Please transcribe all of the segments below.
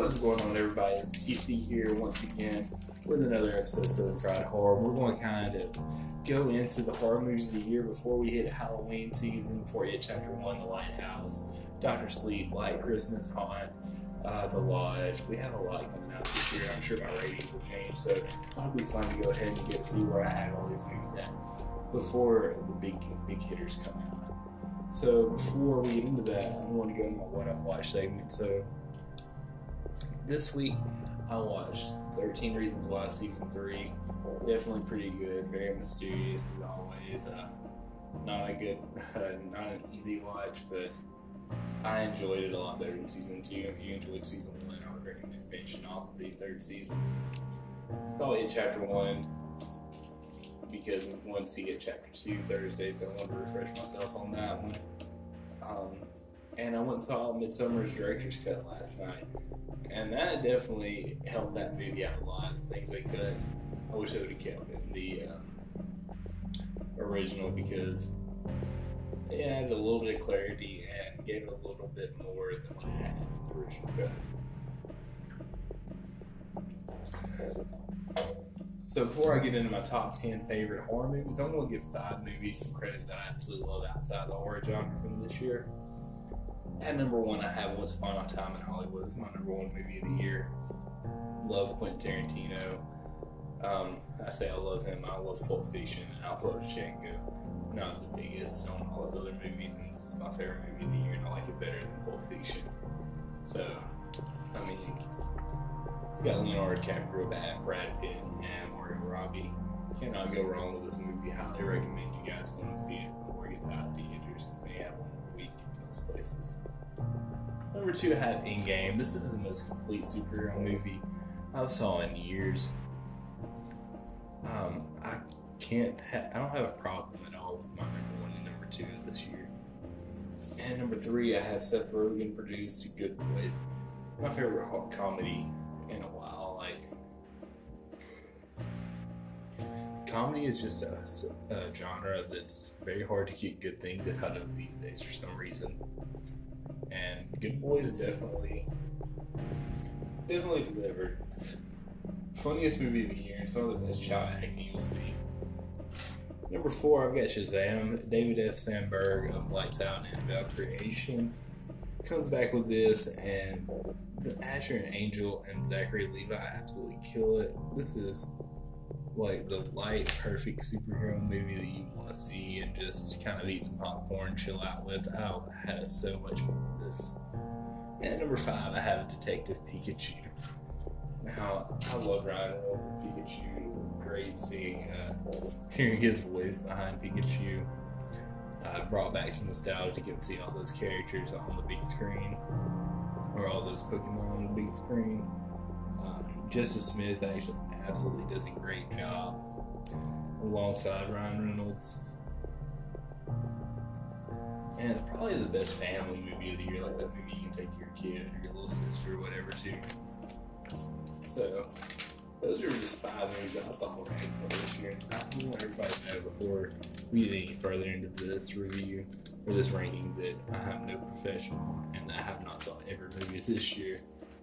What's going on, everybody? It's TC here once again with another episode of Southern Fried Horror. We're going to kind of go into the horror movies of the year before we hit Halloween season, before we hit Chapter 1, The Lighthouse, Doctor Sleep, White Christmas, Haunt, uh, The Lodge. We have a lot coming out this year. I'm sure my ratings will change, so it'll be fun to go ahead and get to see where I have all these movies at before the big big hitters come out. So before we get into that, I want to go into my what I've watched segment. So this week I watched 13 Reasons Why season three. Definitely pretty good, very mysterious as always. Uh, not a good, uh, not an easy watch, but I enjoyed it a lot better than season two. If you enjoyed season one, I would recommend finishing off the third season. Saw it chapter one because once you get chapter two Thursday, so I wanted to refresh myself on that one. Um, and I went saw Midsommar's director's cut last night, and that definitely helped that movie out a lot. Things they cut, I wish they would have kept in the um, original because it added a little bit of clarity and gave it a little bit more than what it had in the original cut. So before I get into my top ten favorite horror movies, I'm gonna give five movies some credit that I absolutely love outside the horror genre from this year. At number one, I have Once Upon a Time in Hollywood. It's my number one movie of the year. Love Quentin Tarantino. Um, I say I love him. I love Pulp Fiction. and I love Django. Not the biggest on all those other movies, and this is my favorite movie of the year, and I like it better than Pulp Fiction. So, I mean, it's got Leonardo DiCaprio, Brad Pitt, and Margot Robbie. Cannot go wrong with this movie. Highly recommend you guys go and see it before it gets out of theaters. They have one week in most places. Number two, I have Endgame. This is the most complete superhero movie I saw in years. Um, I can't. Ha- I don't have a problem at all with my number one and number two this year. And number three, I have Seth Rogen produced Good Boys. My favorite comedy in a while. Comedy is just a, a genre that's very hard to get good things out of these days for some reason. And Good Boys definitely, definitely delivered. Funniest movie of the year and some of the best child acting you'll see. Number four, I've got Shazam. David F. Sandberg of Lights Out and Annabelle Creation comes back with this, and the Asher and Angel and Zachary Levi absolutely kill it. This is like the light, perfect superhero movie that you want to see and just kind of eat some popcorn, chill out with. I had so much fun with this. And number five, I have Detective Pikachu. Now, I love Ryan Reynolds as Pikachu. It was great seeing, uh, hearing his voice behind Pikachu. Uh, brought back some nostalgia to get to see all those characters on the big screen, or all those Pokemon on the big screen. Justice Smith actually absolutely does a great job alongside Ryan Reynolds. And it's probably the best family movie of the year, like that movie you can take your kid or your little sister or whatever to. So, those are just five movies that I thought were excellent this year. I want everybody to know before we get any further into this review or this ranking that I am no professional and I have not saw every movie this year.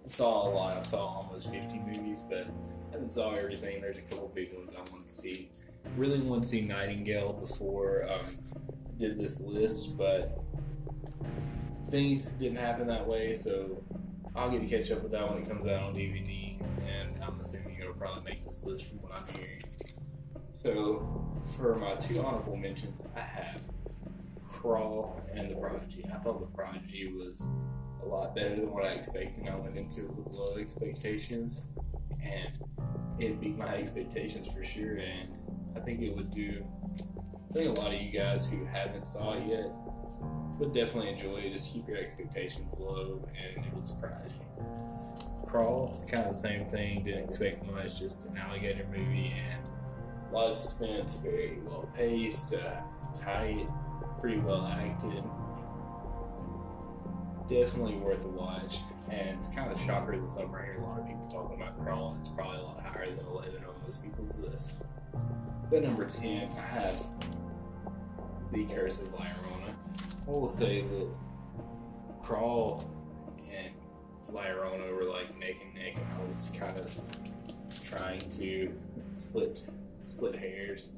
Saw a lot. I saw almost 50 movies, but I haven't saw everything. There's a couple big ones I want to see. Really want to see Nightingale before um, did this list, but things didn't happen that way, so I'll get to catch up with that when it comes out on DVD, and I'm assuming it'll probably make this list from what I'm hearing. So, for my two honorable mentions, I have Crawl and The Prodigy. I thought The Prodigy was a lot better than what I expected. I went into it with low expectations, and it beat my expectations for sure. And I think it would do. I think a lot of you guys who haven't saw it yet would definitely enjoy it. Just keep your expectations low, and it would surprise you. Crawl, kind of the same thing. Didn't expect much. Just an alligator movie, and a lot of suspense. Very well paced, uh, tight, pretty well acted. Definitely worth a watch. And it's kind of a shocker this summer. I hear a lot of people talking about Crawl, and it's probably a lot higher than 11 on most people's list. But number 10, I have The Curse of La Llorona. I will say that Crawl and Llorona were like neck and neck, and I was kind of trying to split split hairs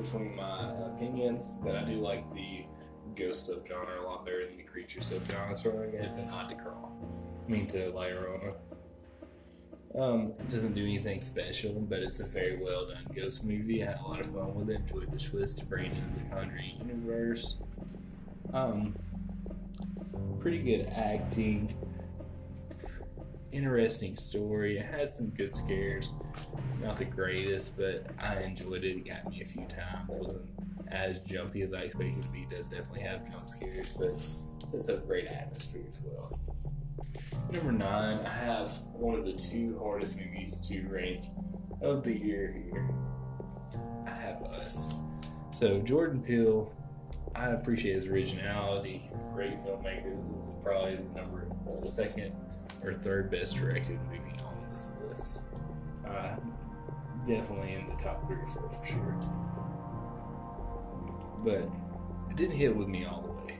between my opinions. But I do like the ghost subgenre a lot better than the creature subgenre, so I'm gonna hit the nod to Crawl. I mean to Llorona. Um, it doesn't do anything special, but it's a very well done ghost movie. I had a lot of fun with it. Enjoyed the twist to bring it into the Conjuring universe. Um, pretty good acting. Interesting story. It had some good scares. Not the greatest, but I enjoyed it. It got me a few times. wasn't as jumpy as I expected it to be. Does definitely have jump scares, but it sets up great atmosphere as well. Number nine, I have one of the two hardest movies to rank of the year here. I have Us. So Jordan Peele, I appreciate his originality. He's a great filmmaker. This is probably the number the second or third best directed movie on this list. Uh, definitely in the top three or four for sure. But it didn't hit with me all the way.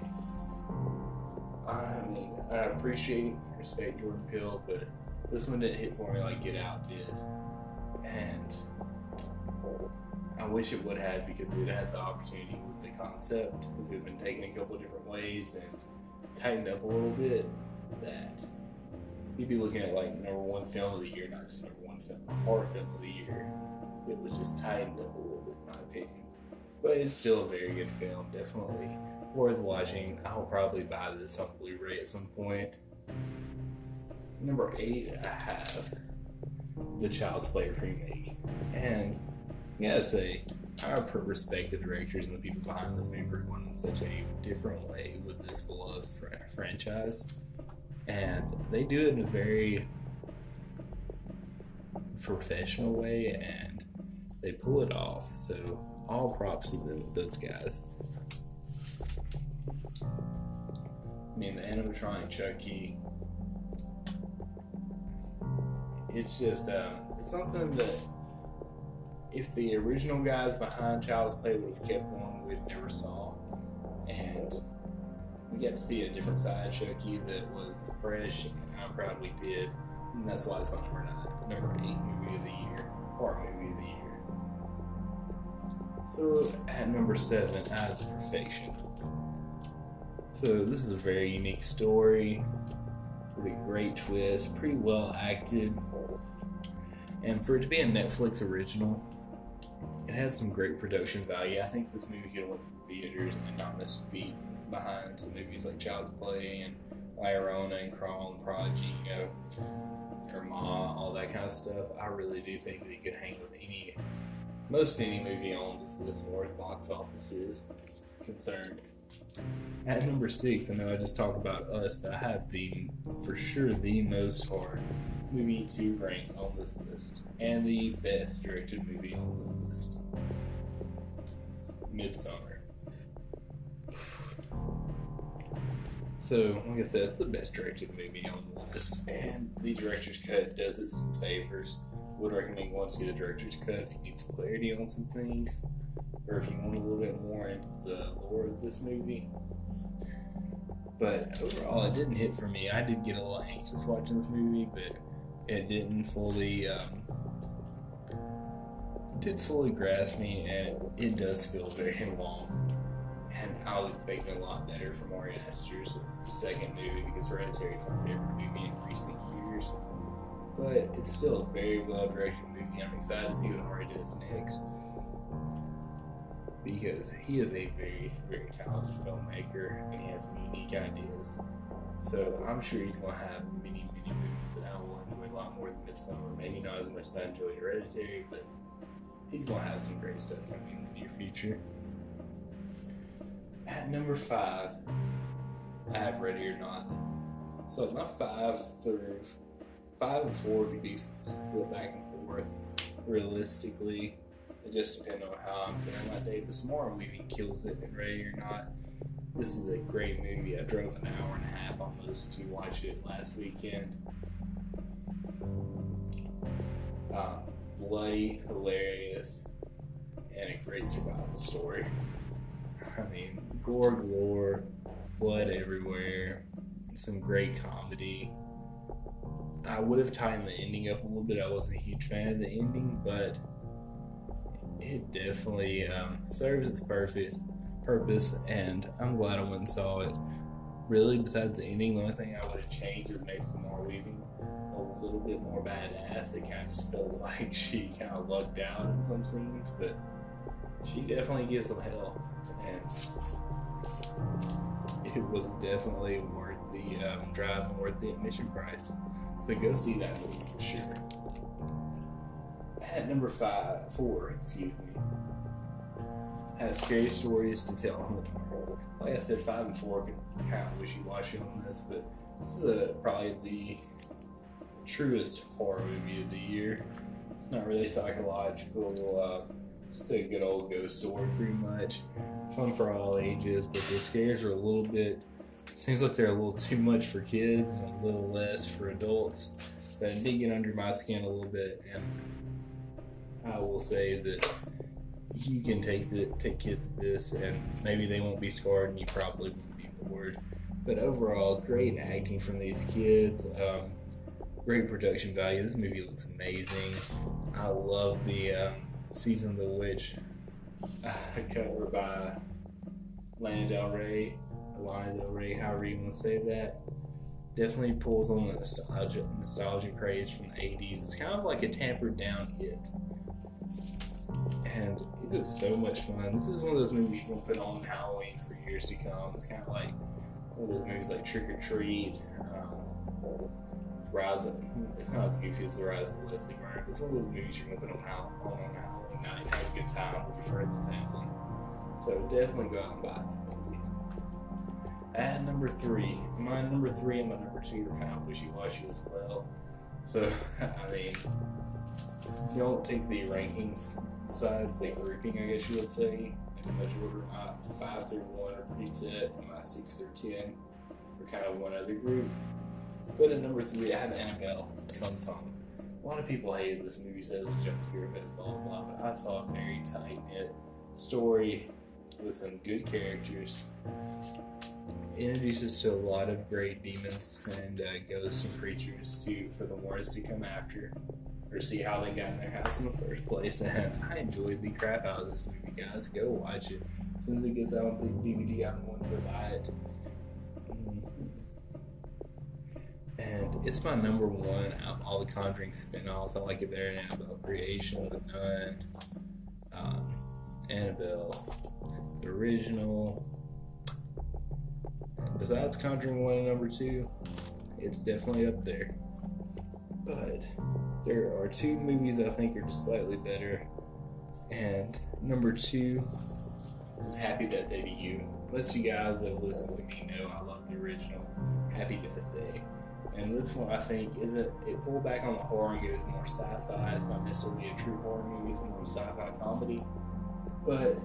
I mean, I appreciate respect Jordan Peele, but this one didn't hit for me like Get Out did. And I wish it would have because it had the opportunity with the concept. If it had been taken a couple different ways and tightened up a little bit, that you'd be looking at like number one film of the year, not just number one film, horror film of the year. It was just tightened up a little bit, in my opinion. But it's still a very good film, definitely worth watching. I'll probably buy this on Blu-ray at some point. Number eight, I have the Child's Play remake, and I gotta say, I respect the directors and the people behind this movie for going in such a different way with this beloved fr- franchise, and they do it in a very professional way, and they pull it off. So all props to those guys. I mean, the animatronic Chucky. It's just, um, it's something that if the original guys behind Child's Play would have kept going, we'd never saw. And we got to see a different side of Chucky that was fresh, and I'm proud we did. And that's why it's my number nine, number eight movie So at number seven, Eyes of Perfection. So this is a very unique story with a great twist, pretty well acted, and for it to be a Netflix original, it had some great production value. I think this movie could have went theaters and not missed feet behind some movies like Child's Play and Llorona and Crawl and Prodigy, you know, or Ma, all that kind of stuff. I really do think that it could hang with any, most any movie on this list, as far box office is concerned. At number six, I know I just talked about us, but I have the for sure the most hard movie to rank on this list, and the best directed movie on this list. Midsommar. So, like I said, it's the best directed movie on the list, and the director's cut does it some favors. Would recommend going to see the director's cut if you need some clarity on some things, or if you want a little bit more into the lore of this movie. But overall, it didn't hit for me. I did get a little anxious watching this movie, but it didn't fully um, did fully grasp me, and it, does feel very long. And I was expecting a lot better from Ari Aster's second movie because Hereditary is my favorite movie in recent. But it's still a very well directed movie. I'm excited to see what Ari does next because he is a very, very talented filmmaker and he has some unique ideas. So I'm sure he's going to have many, many movies that I will enjoy a lot more than Midsommar. Maybe not as much as I enjoyed Hereditary, but he's going to have some great stuff coming in the near future. At number five, I have Ready or Not. So my five through five and four could be split back and forth. Realistically, it just depends on how I'm feeling that day. But tomorrow movie kills it and Ready or Not. This is a great movie. I drove an hour and a half almost to watch it last weekend. Um, bloody, hilarious, and a great survival story. I mean, gore galore, blood everywhere, some great comedy. I would have tightened the ending up a little bit. I wasn't a huge fan of the ending, but it definitely um, serves its purpose. Purpose, and I'm glad I went and saw it. Really, besides the ending, the only thing I would have changed is make Samara Weaving a little bit more badass. It kind of just feels like she kind of lucked out in some scenes, but she definitely gives them hell, and it was definitely worth the um, drive and worth the admission price. So go see that movie for sure. At number five, four, excuse me, has scary stories to tell in the dark. Like I said, five and four can kind of wishy-washy on this, but this is a, probably the truest horror movie of the year. It's not really psychological. Uh, just a good old ghost story, pretty much. Fun for all ages, but the scares are a little bit. Seems like they're a little too much for kids and a little less for adults. But it did get under my skin a little bit, and I will say that you can take the take kids to this, and maybe they won't be scarred, and you probably won't be bored. But overall, great acting from these kids. Um, great production value. This movie looks amazing. I love the um, season of the witch uh, cover by Lana Del Rey, Lana Del Rey, however you want to say that. Definitely pulls on the nostalgia, nostalgia craze from the 80s. It's kind of like a tampered down it. And it is so much fun. This is one of those movies you can put on Halloween for years to come. It's kind of like one of those movies like Trick or Treat, um, Rise of, it's not as goofy as The Rise of Leslie Vernon. It's one of those movies going to put on, Halloween, night and have a good time with your friends and family. So definitely go out and buy movie. At number three, my number three and my number two are kind of wishy-washy as well. So, I mean, you don't take the rankings besides the grouping, I guess you would say, in much order. My five through one are pretty set, and my six through ten are kind of one other group. But at number three, I have Annabelle Comes Home. A lot of people hated this movie, says a jump scare fest, blah, blah, blah, but I saw a very tight knit story with some good characters. Introduces to a lot of great demons and uh, ghosts and creatures to for the Moors to come after or see how they got in their house in the first place. And I enjoyed the crap out of this movie, guys. Go watch it. As soon as it gets out on DVD, I'm going to buy it. And it's my number one out of all the Conjuring spin-offs. I like it better than Annabelle Creation, The Nun, um, Annabelle, the original. Besides Conjuring 1 and number 2, it's definitely up there. But there are two movies I think are just slightly better. And number two is Happy Death Day 2U. Most of you guys that listen to me know I love the original Happy Death Day. And this one I think isn't it pulled back on the horror and goes more sci-fi. It's not necessarily a true horror movie, it's more sci-fi comedy. But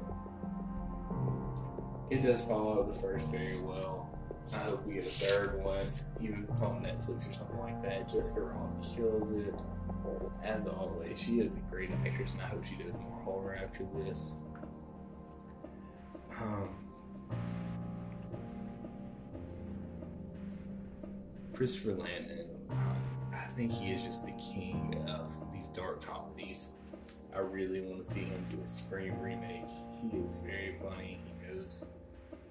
it does follow the first very well. I hope we get a third one, even if it's on Netflix or something like that. Jessica Rothe kills it. As always, she is a great actress, and I hope she does more horror after this. Um, Christopher Landon, I think he is just the king of these dark comedies. I really want to see him do a Scream remake. He is very funny. He knows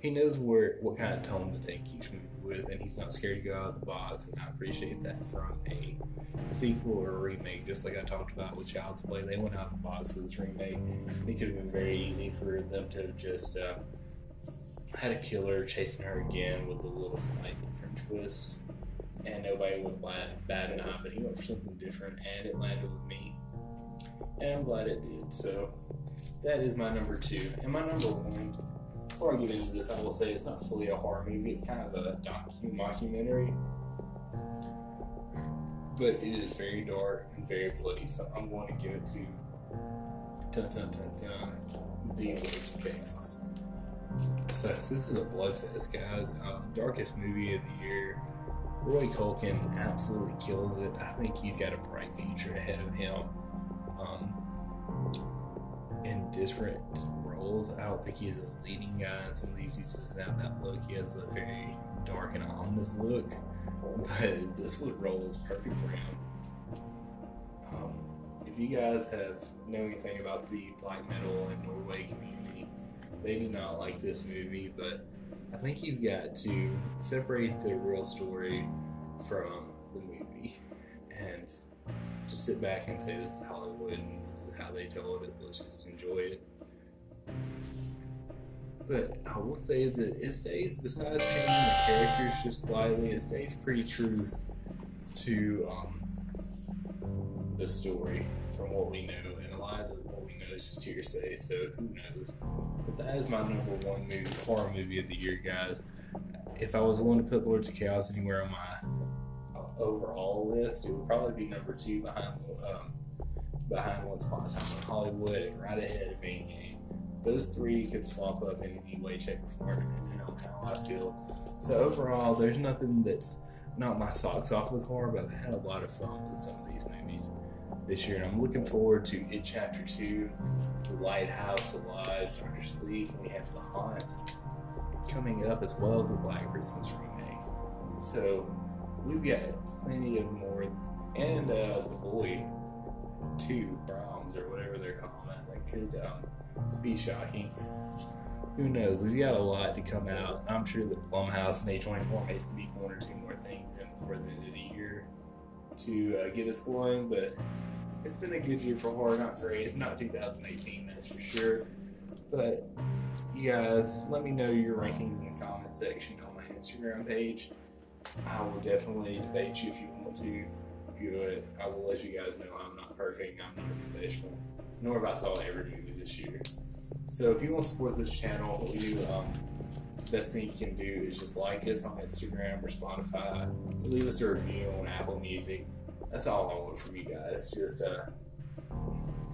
he knows where what kind of tone to take each movie with, and he's not scared to go out of the box. And I appreciate that from a sequel or a remake. Just like I talked about with Child's Play, they went out of the box with this remake. It could have been very easy for them to have just uh, had a killer chasing her again with a little slight different twist, and nobody was bad, bad an eye. But he went for something different, and it landed with me, and I'm glad it did. So that is my number two, and my number one before I get into this, I will say it's not fully a horror movie. It's kind of a docu mockumentary, but it is very dark and very bloody. So I'm going to give it to dun, dun, dun, dun, the Lords of Chaos. So this is a bloodfest, guys. Um, darkest movie of the year. Rory Culkin absolutely kills it. I think he's got a bright future ahead of him. Um, in different roles. I don't think he's a leading guy in some of these. He doesn't have that look. He has a very dark and ominous look. but this role is perfect for him. Um, if you guys have know anything about the black metal and Norway community, they do not like this movie, but I think you've got to separate the real story from the movie and just sit back and say this is Hollywood and this is how they told it. Let's just enjoy it. But I will say that it stays, besides changing the characters just slightly, it stays pretty true to um, the story from what we know. And a lot of what we know is just hearsay, so who knows? But that is my number one movie, horror movie of the year, guys. If I was willing to put Lords of Chaos anywhere on my uh, overall list, it would probably be number two behind um, behind Once Upon a Time in Hollywood and right ahead of Endgame those three could swap up in any way, shape, or form, depending on how I feel. So overall, there's nothing that's not my socks off with horror, but I had a lot of fun with some of these movies this year, and I'm looking forward to It Chapter Two, The Lighthouse, Alive, Doctor Sleep, and we have The Haunt coming up, as well as the Black Christmas remake. So we've got plenty of more, and uh, The Boy Two, Brahms, or whatever they're calling it, that could. Um, be shocking. Who knows? We've got a lot to come out. I'm sure that Blumhouse and A24 may sneak one or two more things in before the end of the year to uh, get us going, but it's been a good year for horror. Not great. It's not 2018, that's for sure. But you guys, let me know your rankings in the comment section on my Instagram page. I will definitely debate you if you want to do it. I will let you guys know I'm not perfect. I'm not professional nor have I saw every movie this year. So if you want to support this channel, we do um, best thing you can do is just like us on Instagram or Spotify, leave us a review on Apple Music. That's all I want from you guys. Just uh,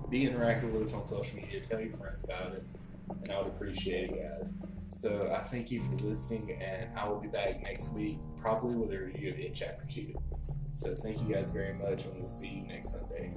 be interactive with us on social media, tell your friends about it, and I would appreciate it, guys. So I thank you for listening, and I will be back next week, with a review of It Chapter 2. So thank you guys very much, and we'll see you next Sunday.